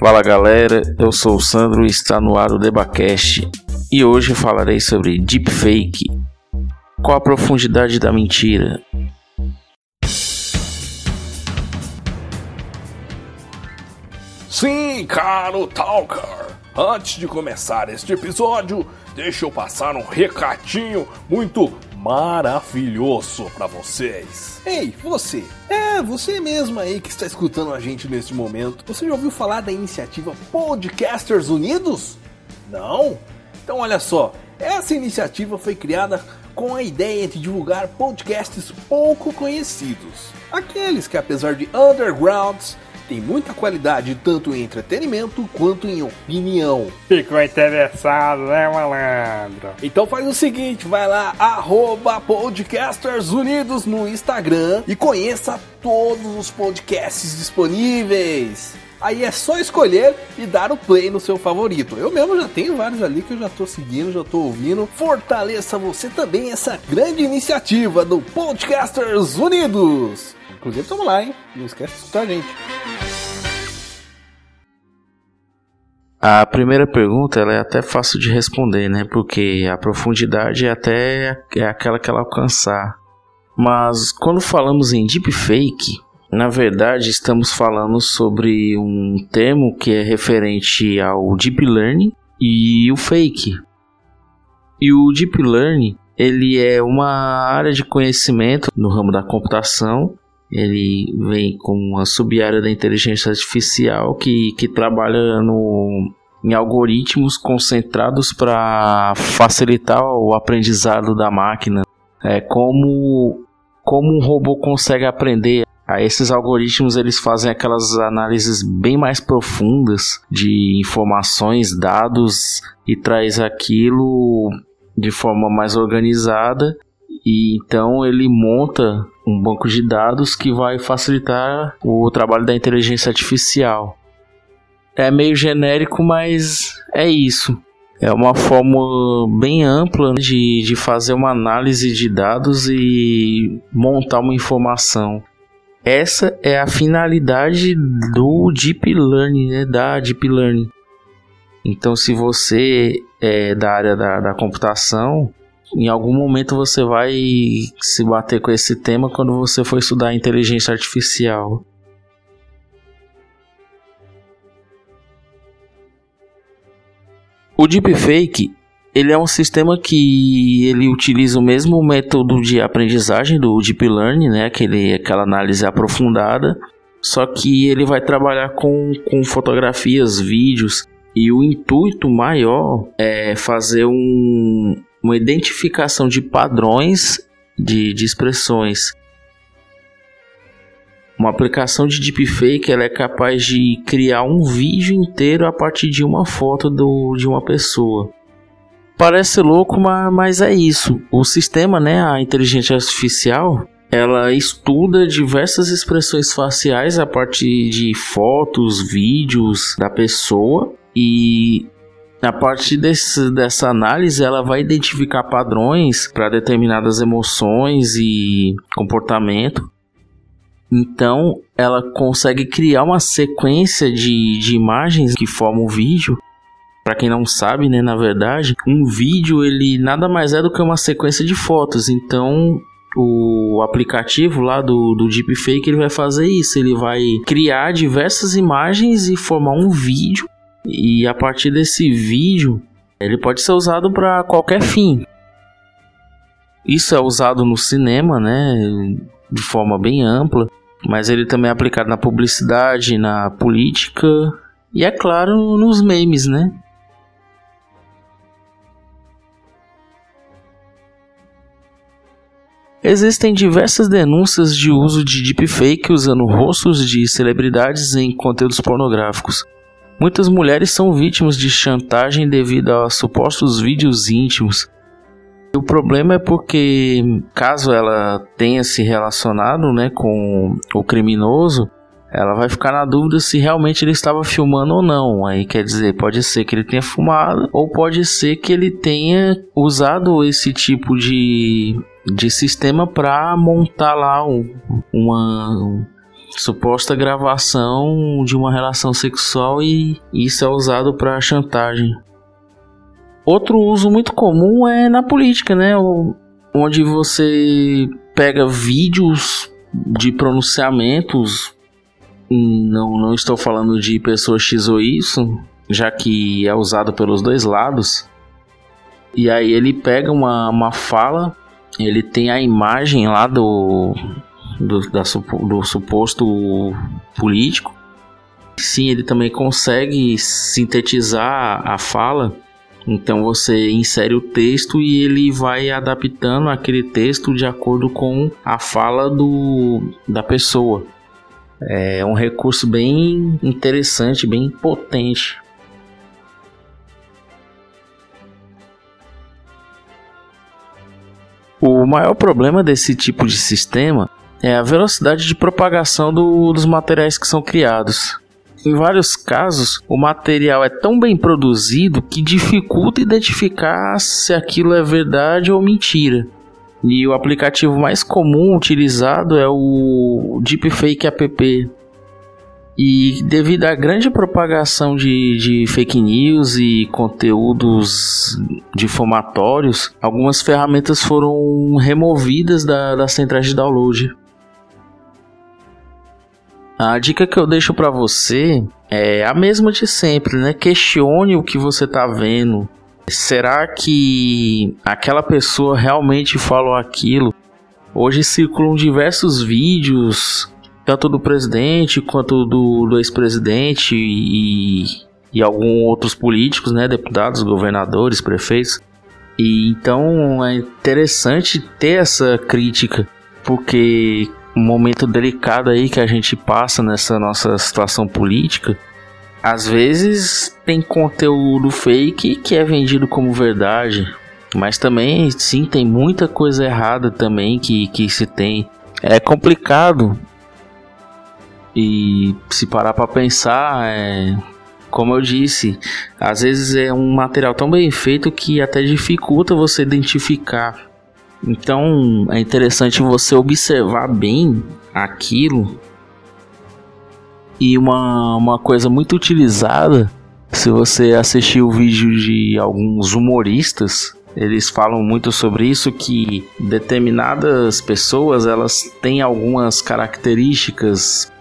Fala galera, eu sou o Sandro e está no ar o Debacast e hoje falarei sobre deepfake. Qual a profundidade da mentira? Sim, caro Talker! Antes de começar este episódio, deixa eu passar um recadinho muito maravilhoso para vocês. Ei, você! É, você mesmo aí que está escutando a gente neste momento. Você já ouviu falar da iniciativa Podcasters Unidos? Não? Então olha só, essa iniciativa foi criada com a ideia de divulgar podcasts pouco conhecidos. Aqueles que apesar de undergrounds tem muita qualidade tanto em entretenimento quanto em opinião. Ficou interessado, né, malandro? Então faz o seguinte, vai lá, arroba Podcasters Unidos no Instagram e conheça todos os podcasts disponíveis. Aí é só escolher e dar o play no seu favorito. Eu mesmo já tenho vários ali que eu já tô seguindo, já tô ouvindo. Fortaleça você também essa grande iniciativa do Podcasters Unidos. Inclusive, tamo lá, hein? Não esquece de escutar a gente. A primeira pergunta ela é até fácil de responder, né? Porque a profundidade é até é aquela que ela alcançar. Mas quando falamos em deepfake, na verdade estamos falando sobre um termo que é referente ao deep learning e o fake. E o deep learning ele é uma área de conhecimento no ramo da computação ele vem com uma sub-área da inteligência artificial que, que trabalha no, em algoritmos concentrados para facilitar o aprendizado da máquina. É como, como um robô consegue aprender. A esses algoritmos eles fazem aquelas análises bem mais profundas de informações, dados e traz aquilo de forma mais organizada e então ele monta um banco de dados que vai facilitar o trabalho da inteligência artificial. É meio genérico, mas é isso. É uma forma bem ampla de, de fazer uma análise de dados e montar uma informação. Essa é a finalidade do Deep Learning, né? da Deep Learning. Então, se você é da área da, da computação, em algum momento você vai se bater com esse tema quando você for estudar inteligência artificial. O deepfake ele é um sistema que ele utiliza o mesmo método de aprendizagem do deep learning, né, aquele, aquela análise aprofundada, só que ele vai trabalhar com, com fotografias, vídeos. E o intuito maior é fazer um, uma identificação de padrões de, de expressões. Uma aplicação de deepfake ela é capaz de criar um vídeo inteiro a partir de uma foto do, de uma pessoa. Parece louco, mas, mas é isso. O sistema, né, a inteligência artificial, ela estuda diversas expressões faciais a partir de fotos, vídeos da pessoa e a partir desse, dessa análise, ela vai identificar padrões para determinadas emoções e comportamento. Então, ela consegue criar uma sequência de, de imagens que formam o vídeo. Para quem não sabe, né, na verdade, um vídeo ele nada mais é do que uma sequência de fotos. Então, o aplicativo lá do, do Deepfake ele vai fazer isso. Ele vai criar diversas imagens e formar um vídeo e a partir desse vídeo, ele pode ser usado para qualquer fim. Isso é usado no cinema, né, de forma bem ampla, mas ele também é aplicado na publicidade, na política e é claro nos memes, né? Existem diversas denúncias de uso de deepfake usando rostos de celebridades em conteúdos pornográficos. Muitas mulheres são vítimas de chantagem devido a supostos vídeos íntimos. O problema é porque, caso ela tenha se relacionado né, com o criminoso, ela vai ficar na dúvida se realmente ele estava filmando ou não. Aí quer dizer, pode ser que ele tenha filmado, ou pode ser que ele tenha usado esse tipo de de sistema para montar lá um, uma suposta gravação de uma relação sexual e isso é usado para chantagem. Outro uso muito comum é na política, né? Onde você pega vídeos de pronunciamentos. Não, não estou falando de pessoa X ou Y, já que é usado pelos dois lados. E aí ele pega uma, uma fala, ele tem a imagem lá do, do, da, do suposto político. Sim, ele também consegue sintetizar a fala. Então você insere o texto e ele vai adaptando aquele texto de acordo com a fala do, da pessoa. É um recurso bem interessante, bem potente. O maior problema desse tipo de sistema é a velocidade de propagação do, dos materiais que são criados. Em vários casos, o material é tão bem produzido que dificulta identificar se aquilo é verdade ou mentira. E o aplicativo mais comum utilizado é o Deepfake app. E devido à grande propagação de, de fake news e conteúdos difamatórios, algumas ferramentas foram removidas da, das centrais de download. A dica que eu deixo para você é a mesma de sempre, né? Questione o que você tá vendo. Será que aquela pessoa realmente falou aquilo? Hoje circulam diversos vídeos, tanto do presidente quanto do, do ex-presidente e, e alguns outros políticos, né? Deputados, governadores, prefeitos. E então é interessante ter essa crítica, porque momento delicado aí que a gente passa nessa nossa situação política, às vezes tem conteúdo fake que é vendido como verdade, mas também sim tem muita coisa errada também que, que se tem. É complicado e se parar para pensar, é, como eu disse, às vezes é um material tão bem feito que até dificulta você identificar então é interessante você observar bem aquilo. E uma, uma coisa muito utilizada, se você assistir o vídeo de alguns humoristas, eles falam muito sobre isso que determinadas pessoas elas têm algumas características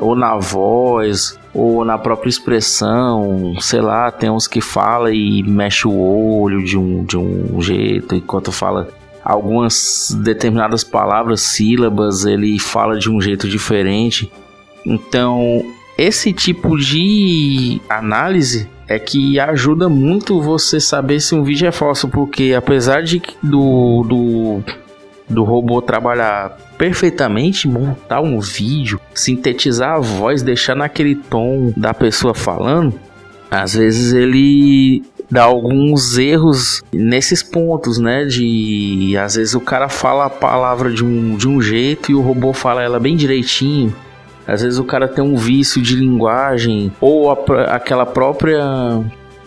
ou na voz ou na própria expressão, sei lá, tem uns que fala e mexe o olho de um, de um jeito enquanto fala algumas determinadas palavras, sílabas, ele fala de um jeito diferente. Então, esse tipo de análise é que ajuda muito você saber se um vídeo é falso, porque apesar de do, do, do robô trabalhar perfeitamente, montar um vídeo, sintetizar a voz, deixar naquele tom da pessoa falando, às vezes ele dá alguns erros nesses pontos, né? De às vezes o cara fala a palavra de um, de um jeito e o robô fala ela bem direitinho. Às vezes o cara tem um vício de linguagem ou a, aquela própria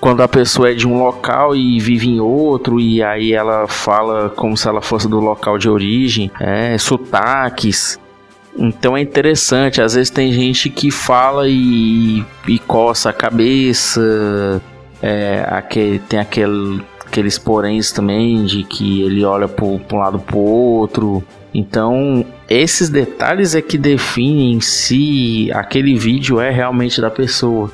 quando a pessoa é de um local e vive em outro e aí ela fala como se ela fosse do local de origem, é, sotaques. Então é interessante, às vezes tem gente que fala e, e coça a cabeça, é, aquele, tem aquele, aqueles poréns também de que ele olha para um lado para outro. Então, esses detalhes é que definem se aquele vídeo é realmente da pessoa.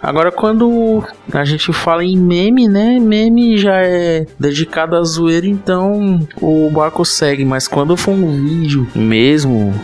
Agora, quando a gente fala em meme, né? Meme já é dedicado a zoeira, então o barco segue. Mas quando for um vídeo mesmo,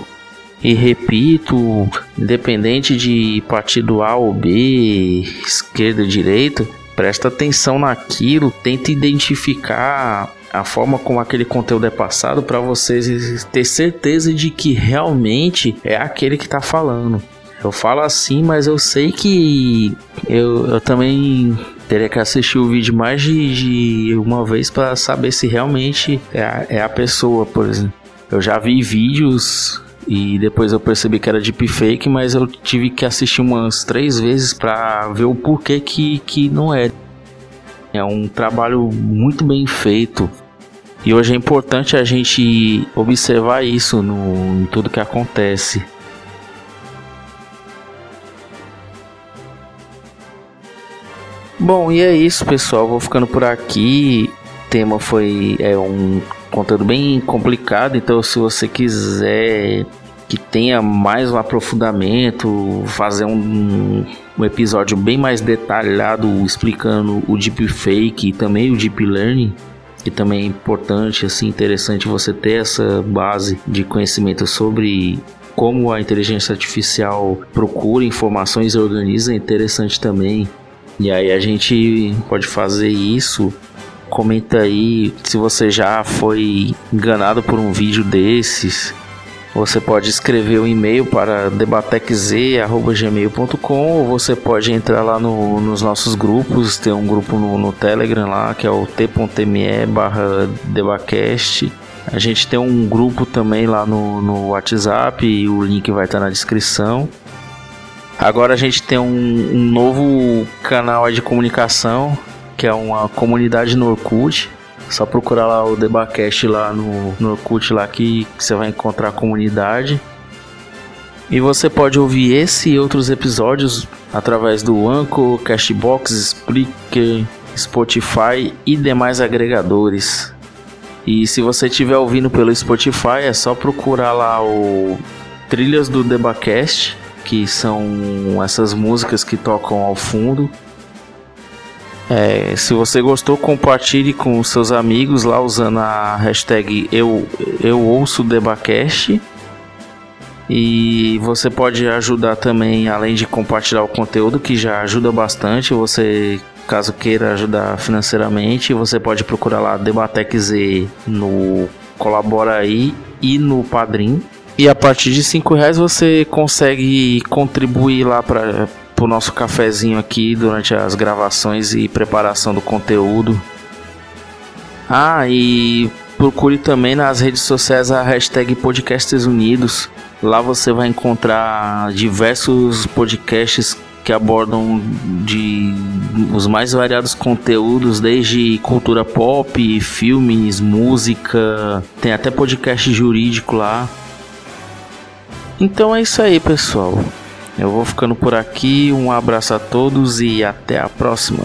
e repito, independente de partido A ou B, esquerda, direita, presta atenção naquilo, tenta identificar a forma como aquele conteúdo é passado para vocês ter certeza de que realmente é aquele que está falando. Eu falo assim, mas eu sei que eu, eu também teria que assistir o vídeo mais de, de uma vez para saber se realmente é a, é a pessoa, por exemplo. Eu já vi vídeos e depois eu percebi que era deepfake, mas eu tive que assistir umas três vezes para ver o porquê que, que não é. É um trabalho muito bem feito. E hoje é importante a gente observar isso no, em tudo que acontece. Bom, e é isso, pessoal. Vou ficando por aqui. O tema foi é um conteúdo bem complicado, então se você quiser que tenha mais um aprofundamento, fazer um, um episódio bem mais detalhado explicando o deepfake e também o deep learning, que também é importante, assim, interessante você ter essa base de conhecimento sobre como a inteligência artificial procura informações e organiza, é interessante também. E aí a gente pode fazer isso. Comenta aí se você já foi enganado por um vídeo desses você pode escrever um e-mail para debatecz.gmail.com ou você pode entrar lá no, nos nossos grupos. Tem um grupo no, no Telegram lá que é o t.me barra debacast. A gente tem um grupo também lá no, no WhatsApp e o link vai estar na descrição. Agora a gente tem um, um novo canal de comunicação que é uma comunidade no Orkut só procurar lá o Debacast lá no, no Orkut lá que, você vai encontrar a comunidade. E você pode ouvir esse e outros episódios através do Anchor, Cashbox, Spreaker, Spotify e demais agregadores. E se você estiver ouvindo pelo Spotify, é só procurar lá o Trilhas do Debacast, que são essas músicas que tocam ao fundo. É, se você gostou, compartilhe com seus amigos lá usando a hashtag eu, eu ouço Debacast. E você pode ajudar também, além de compartilhar o conteúdo, que já ajuda bastante. Você, caso queira ajudar financeiramente, você pode procurar lá Debatec Z no Colabora aí e no Padrim. E a partir de 5 reais você consegue contribuir lá para pro nosso cafezinho aqui durante as gravações e preparação do conteúdo. Ah, e procure também nas redes sociais a hashtag Podcasters Unidos. Lá você vai encontrar diversos podcasts que abordam de os mais variados conteúdos, desde cultura pop, filmes, música, tem até podcast jurídico lá. Então é isso aí, pessoal. Eu vou ficando por aqui. Um abraço a todos e até a próxima.